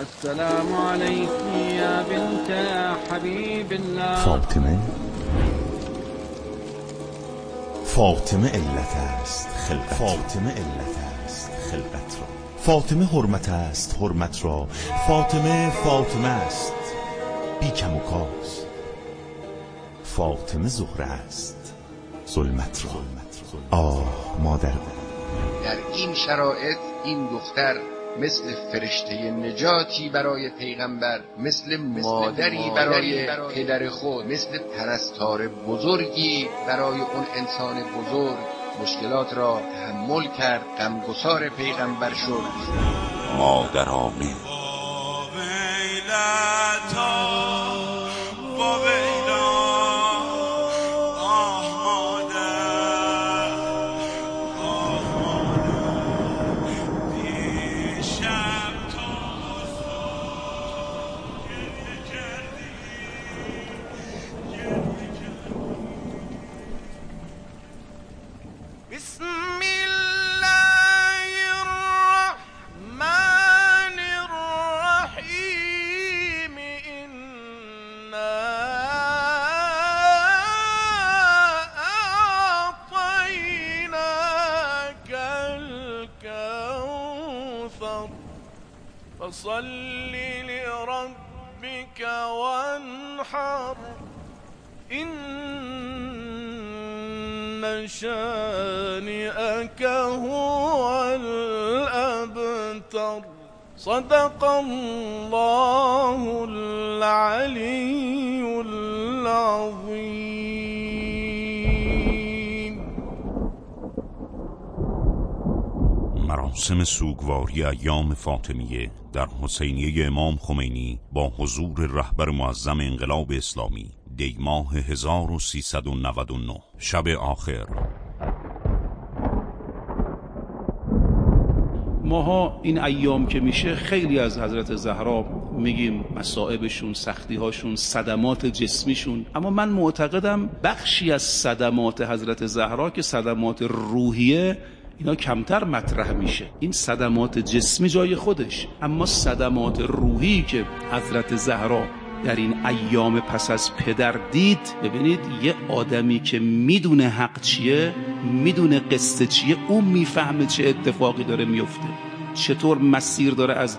السلام عليك يا بنت حبيب الله. فاطمه فاطمه علت است خلقت فاطمه علت است خلقت را. فاطمه حرمت است حرمت را. فاطمه فاطمه است. بی کم و کاس. فاطمه زهره است. ظلمت را. آه مادر. در این شرایط این دختر مثل فرشته نجاتی برای پیغمبر مثل مادری برای پدر خود مثل پرستار بزرگی برای اون انسان بزرگ. مشکلات را تحمل کرد غمگسار پیغمبر شد. مادر فصل لربك وانحر. إن شانئك هو الأبتر. صدق الله العلي العظيم. مراسم سوگواری ایام فاطمیه در حسینیه امام خمینی با حضور رهبر معظم انقلاب اسلامی دیماه 1399 شب آخر. ماها این ایام که میشه خیلی از حضرت زهرا میگیم مصائبشون سختیهاشون صدمات جسمیشون. اما من معتقدم بخشی از صدمات حضرت زهرا که صدمات روحیه اینا کمتر مطرح میشه. این صدمات جسمی جای خودش. اما صدمات روحی که حضرت زهرا در این ایام پس از پدر دید ببینید یه آدمی که می‌دونه حق چیه می‌دونه قصه چیه اون می‌فهمه چه اتفاقی داره میفته چطور مسیر داره از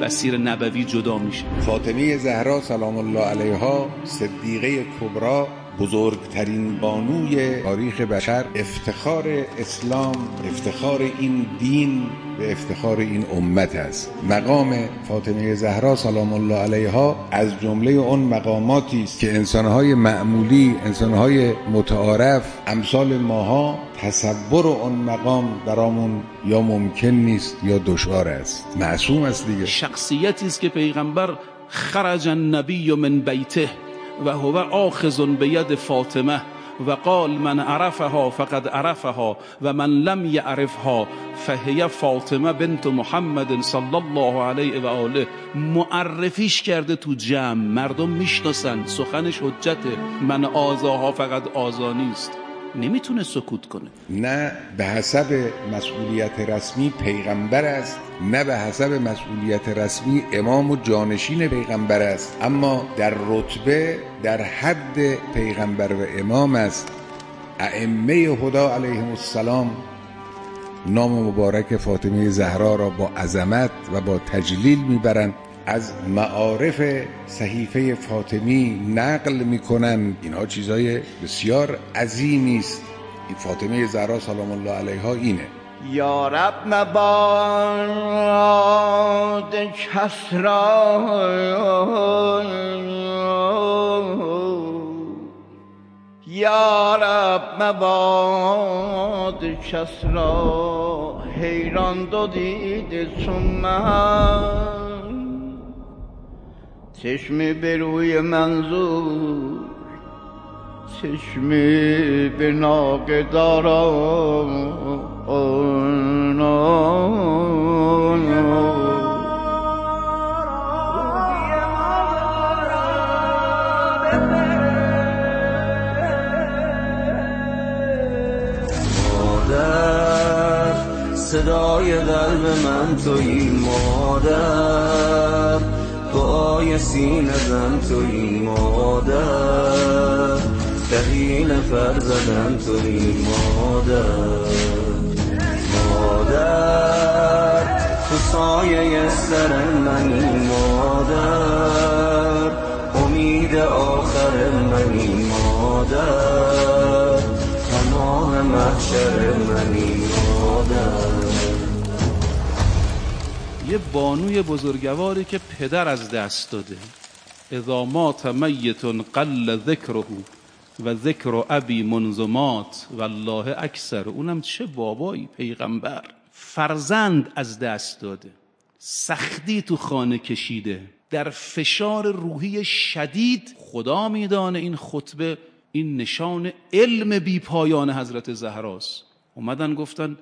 مسیر نبوی جدا میشه. فاطمه زهرا سلام الله علیها صدیقه کبرا بزرگترین بانوی تاریخ بشر افتخار اسلام افتخار این دین و افتخار این امت است. مقام فاطمه زهرا سلام الله علیها از جمله اون مقاماتی است که انسانهای معمولی انسانهای متعارف امثال ماها تصور اون مقام برامون یا ممکن نیست یا دشوار است. معصوم است دیگه. شخصیتی است که پیغمبر خرج النبی من بیته. و هو آخذ بید فاطمه و قال من عرفها فقد عرفها و من لم یعرفها فهی فاطمه بنت محمد صلی الله علیه و آله معرفیش کرده تو جمع. مردم می‌شناسن سخنش حجته. من آزاها فقط آزا نیست نمی‌تونه سکوت کنه. نه به حسب مسئولیت رسمی پیغمبر است نه به حسب مسئولیت رسمی امام و جانشین پیغمبر است. اما در رتبه در حد پیغمبر و امام است. ائمه هدا علیهم السلام نام مبارک فاطمه زهرا را با عظمت و با تجلیل می‌برند. از معارف صحیفه فاطمی نقل می‌کنن. اینها چیزای بسیار عظیمی است. این فاطمه زهرا سلام الله علیها اینه. یا رب مباد کس یا رب مباد کس را حیران دو دیده چون من چشمی به روی منظور چشمی به ناقه مادر صدا دعای قلب من توی مادر. دعای سینه زن توی مادر. دهین فر زدن توی مادر. مادر تو سایه سر منی مادر. امید آخر منی مادر. تمام محشر منی یه بانوی بزرگواری که پدر از دست داده. اذا مات میت قل ذکره و ذکر ابی منظمات والله اکثر. اونم چه بابایی پیغمبر. فرزند از دست داده. سختی تو خانه کشیده. در فشار روحی شدید خدا میدانه این خطبه این نشان علم بی پایان حضرت زهراست. اومدن گفتن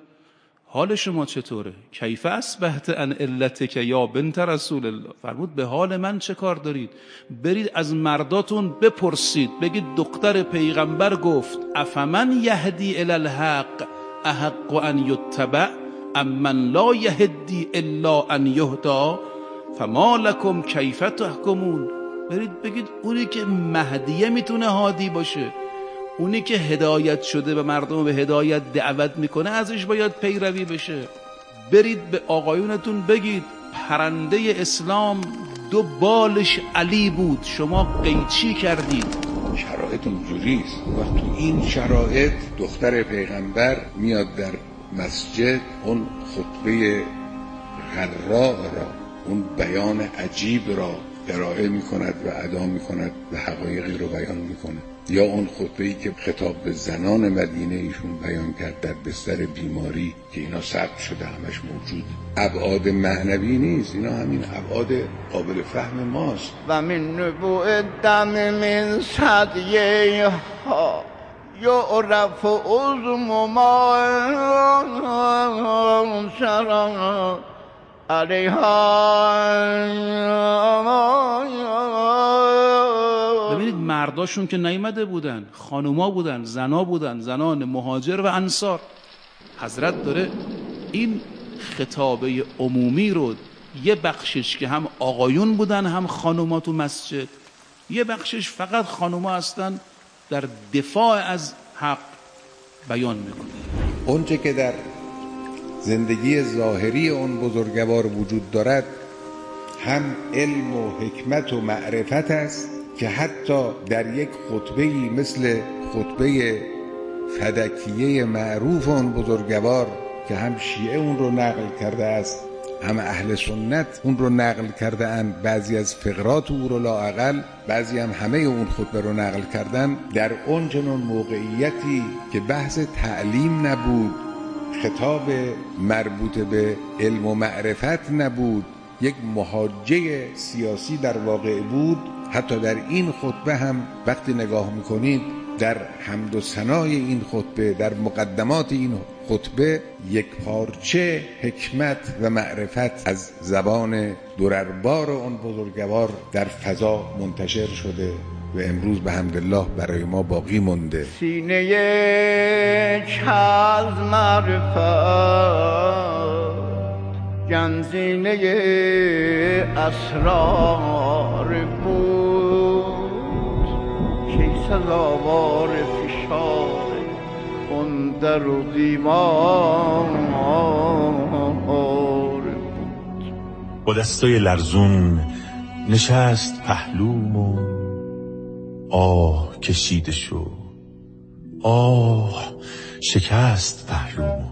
حال شما چطوره؟ کیف اسبحت ان علتک یا بنت رسول الله؟ فرمود به حال من چه کار دارید؟ برید از مرداتون بپرسید. بگید دختر پیغمبر گفت افمن یهدی الی الحق؟ احق ان یتبع ام من لا یهدی الا ان یهدا؟ فما لکم کیف تحکمون؟ برید بگید اونی که مهدیه می‌تونه هادی باشه. اونی که هدایت شده و مردم به هدایت دعوت می‌کنه ازش باید پیروی بشه. برید به آقایونتون بگید پرنده اسلام دو بالش علی بود. شما قیچی کردید. شرایط اونجوریست و تو این شرایط دختر پیغمبر میاد در مسجد اون خطبه غراء را اون بیان عجیب را ارائه می کند و ادا می کند و حقایقی رو بیان می کند یا اون خطبه ای که خطاب به زنان مدینه ایشون بیان کرد در بستر بیماری که اینا ثبت شده همش موجود. ابعاد معنوی نیست اینا همین ابعاد قابل فهم ماست. و من نبوع دم من صدیه ها یعرف عظم ما علیها. مرداشون که نیامده بودن خانوما بودن زنا بودن زنان مهاجر و انصار. حضرت داره این خطابه عمومی رو یه بخشش که هم آقایون بودن هم خانوما تو مسجد یه بخشش فقط خانوما هستن در دفاع از حق بیان می‌کنه. اونچه که در زندگی ظاهری اون بزرگوار وجود دارد هم علم و حکمت و معرفت است. که حتی در یک خطبه مثل خطبه فدکیه معروف اون بزرگوار که هم شیعه اون رو نقل کرده است هم اهل سنت اون رو نقل کرده اند بعضی از فقرات او رو لاعقل بعضی هم همه اون خطبه رو نقل کردن در اون چنون موقعیتی که بحث تعلیم نبود خطاب مربوط به علم و معرفت نبود یک محاجه سیاسی در واقع بود حتی در این خطبه هم وقتی نگاه می‌کنید در حمد و ثنای این خطبه در مقدمات این خطبه یک پارچه حکمت و معرفت از زبان درربار اون بزرگوار در فضا منتشر شده و امروز به حمدالله برای ما باقی مونده سینه چز معرفت گنزینه اسرار سزاوار فشار اون در و دیوار بود با دستای لرزون نشست پهلوم و آه کشیده شو آه شکست پهلوم.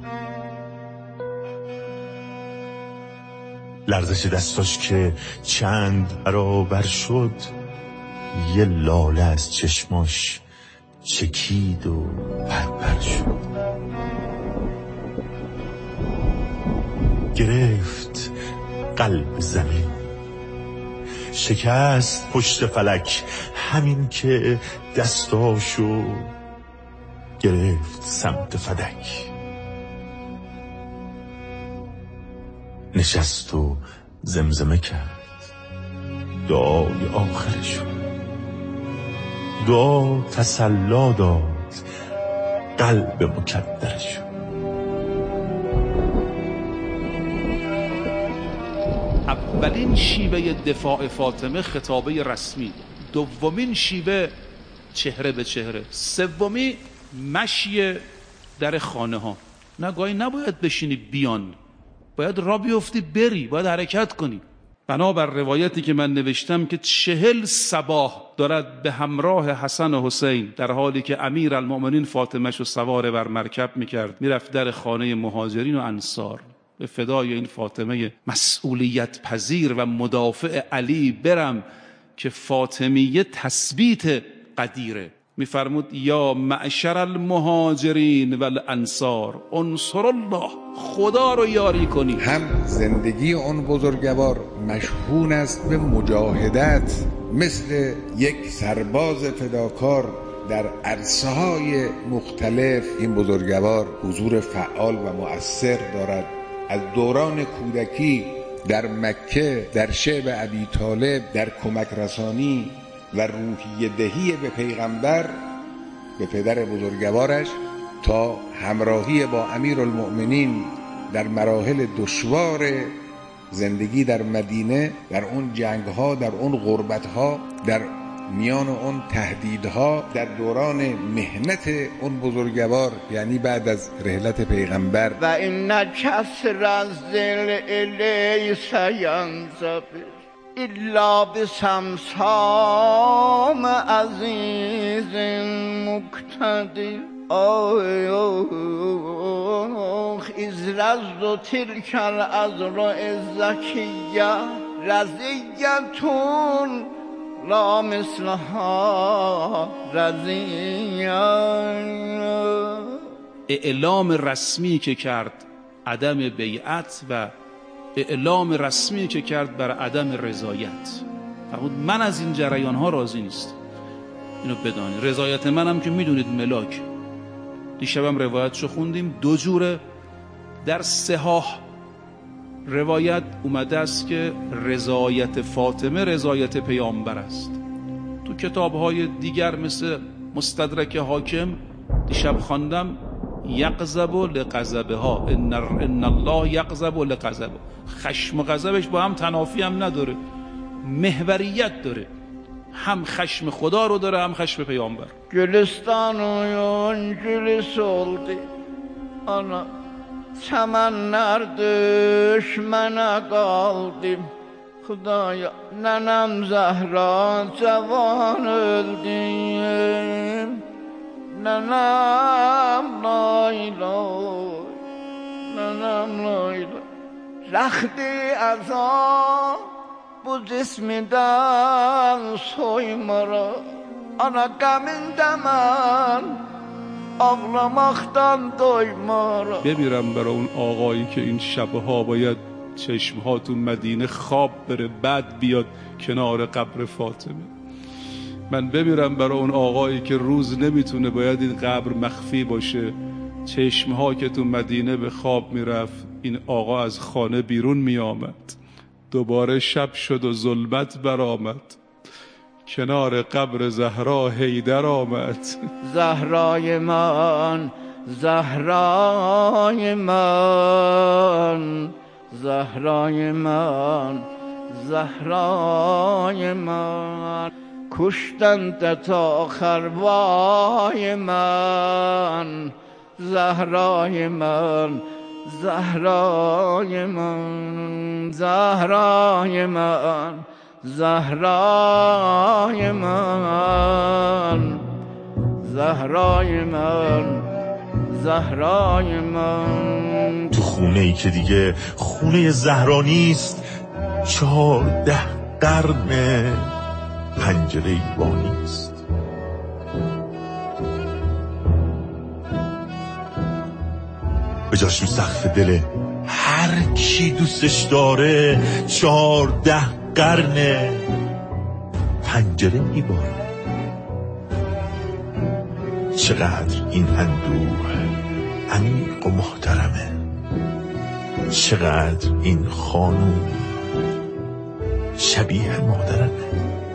لرزش دستاش که چند برابر شد یه لاله از چشماش چکید و پرپر شد. گرفت قلب زمین. شکست پشت فلک همین که دستاشو گرفت سمت فدک. نشست و زمزمه کرد. دعای آخرشو. دعا تسلا داد. قلب مکدرش اولین شیوه دفاع فاطمه خطابه رسمی. دومین شیوه چهره به چهره. سومی مشی در خانه ها. نه گاهی نباید بشینی بیان. باید را بیفتی بری. باید حرکت کنی. بنابر روایتی که من نوشتم که چهل سباه دارد به همراه حسن و حسین در حالی که امیر المؤمنین فاطمش و سوار بر مرکب می‌کرد می‌رفت در خانه مهاجرین و انصار. به فدای این فاطمه مسئولیت پذیر و مدافع علی برم که فاطمیه تثبیت قدیره. میفرمود یا معشر المهاجرین و الانصار انصر الله خدا رو یاری کنی. هم زندگی اون بزرگوار مشهون است به مجاهدت مثل یک سرباز فداکار در عرصه های مختلف. این بزرگوار حضور فعال و مؤثر دارد. از دوران کودکی در مکه در شعب ابی طالب در کمک رسانی و روحی دهی به پیغمبر به پدر بزرگوارش تا همراهی با امیر المؤمنین در مراحل دشوار زندگی در مدینه در اون جنگ ها در اون غربت ها در میان اون تهدیدها در دوران مهنت اون بزرگوار یعنی بعد از رحلت پیغمبر. و این کسر از دل الیس ینزبر الا به سمسام عزیز مقتدر آه از رزد و تلکل از را زکیه. رزیتون لا مثلها اعلام رسمی که کرد عدم بیعت و اعلام رسمی که کرد بر عدم رضایت. فرمود من از این جریان ها راضی نیست اینو بدانید. رضایت منم که می‌دونید ملاک. دیشبم روایتشو خوندیم. دو جوره در سهاح روایت اومده است که رضایت فاطمه رضایت پیامبر است. تو کتاب های دیگر مثل مستدرک حاکم دیشب خواندم. یقذب لقذبه ها ان, ان الله یقذب لقذبه. خشم و غضبش با هم تنافی هم نداره. محوریت داره. هم خشم خدا رو داره هم خشم پیامبر. گلستان و گلس آنا چمنler düşmene kaldım Xudaya nənəm Zəhra cavan öldüm Nənəm layloy Nənəm layloy Rəxti əzab bu cismidən soymara Ana qəmində mən آغلمختن دویمارا بمیرم برای اون آقایی که این شبها باید چشمها تو مدینه خواب بره بعد بیاد کنار قبر فاطمه. من بمیرم برای اون آقایی که روز نمی‌تونه باید این قبر مخفی باشه. چشمها که تو مدینه به خواب می‌رفت این آقا از خانه بیرون میآمد. دوباره شب شد و ظلمت برآمد. کنار قبر زهرا هیدر آمد. زهرای من زهرای من زهرای من زهرای من. کشتند تا خروای من زهرای من زهرای من زهرای من زهرای من زهرای من زهرای من. تو خونه ای که دیگه خونه زهرا نیست چهارده قرن پنجره ای نیست به جاش رو سقف دل. هر کی دوستش داره چهارده قرن پنجره میباره چقدر این اندوه عمیق و محترمه. چقدر این خانوم شبیه مادرمه.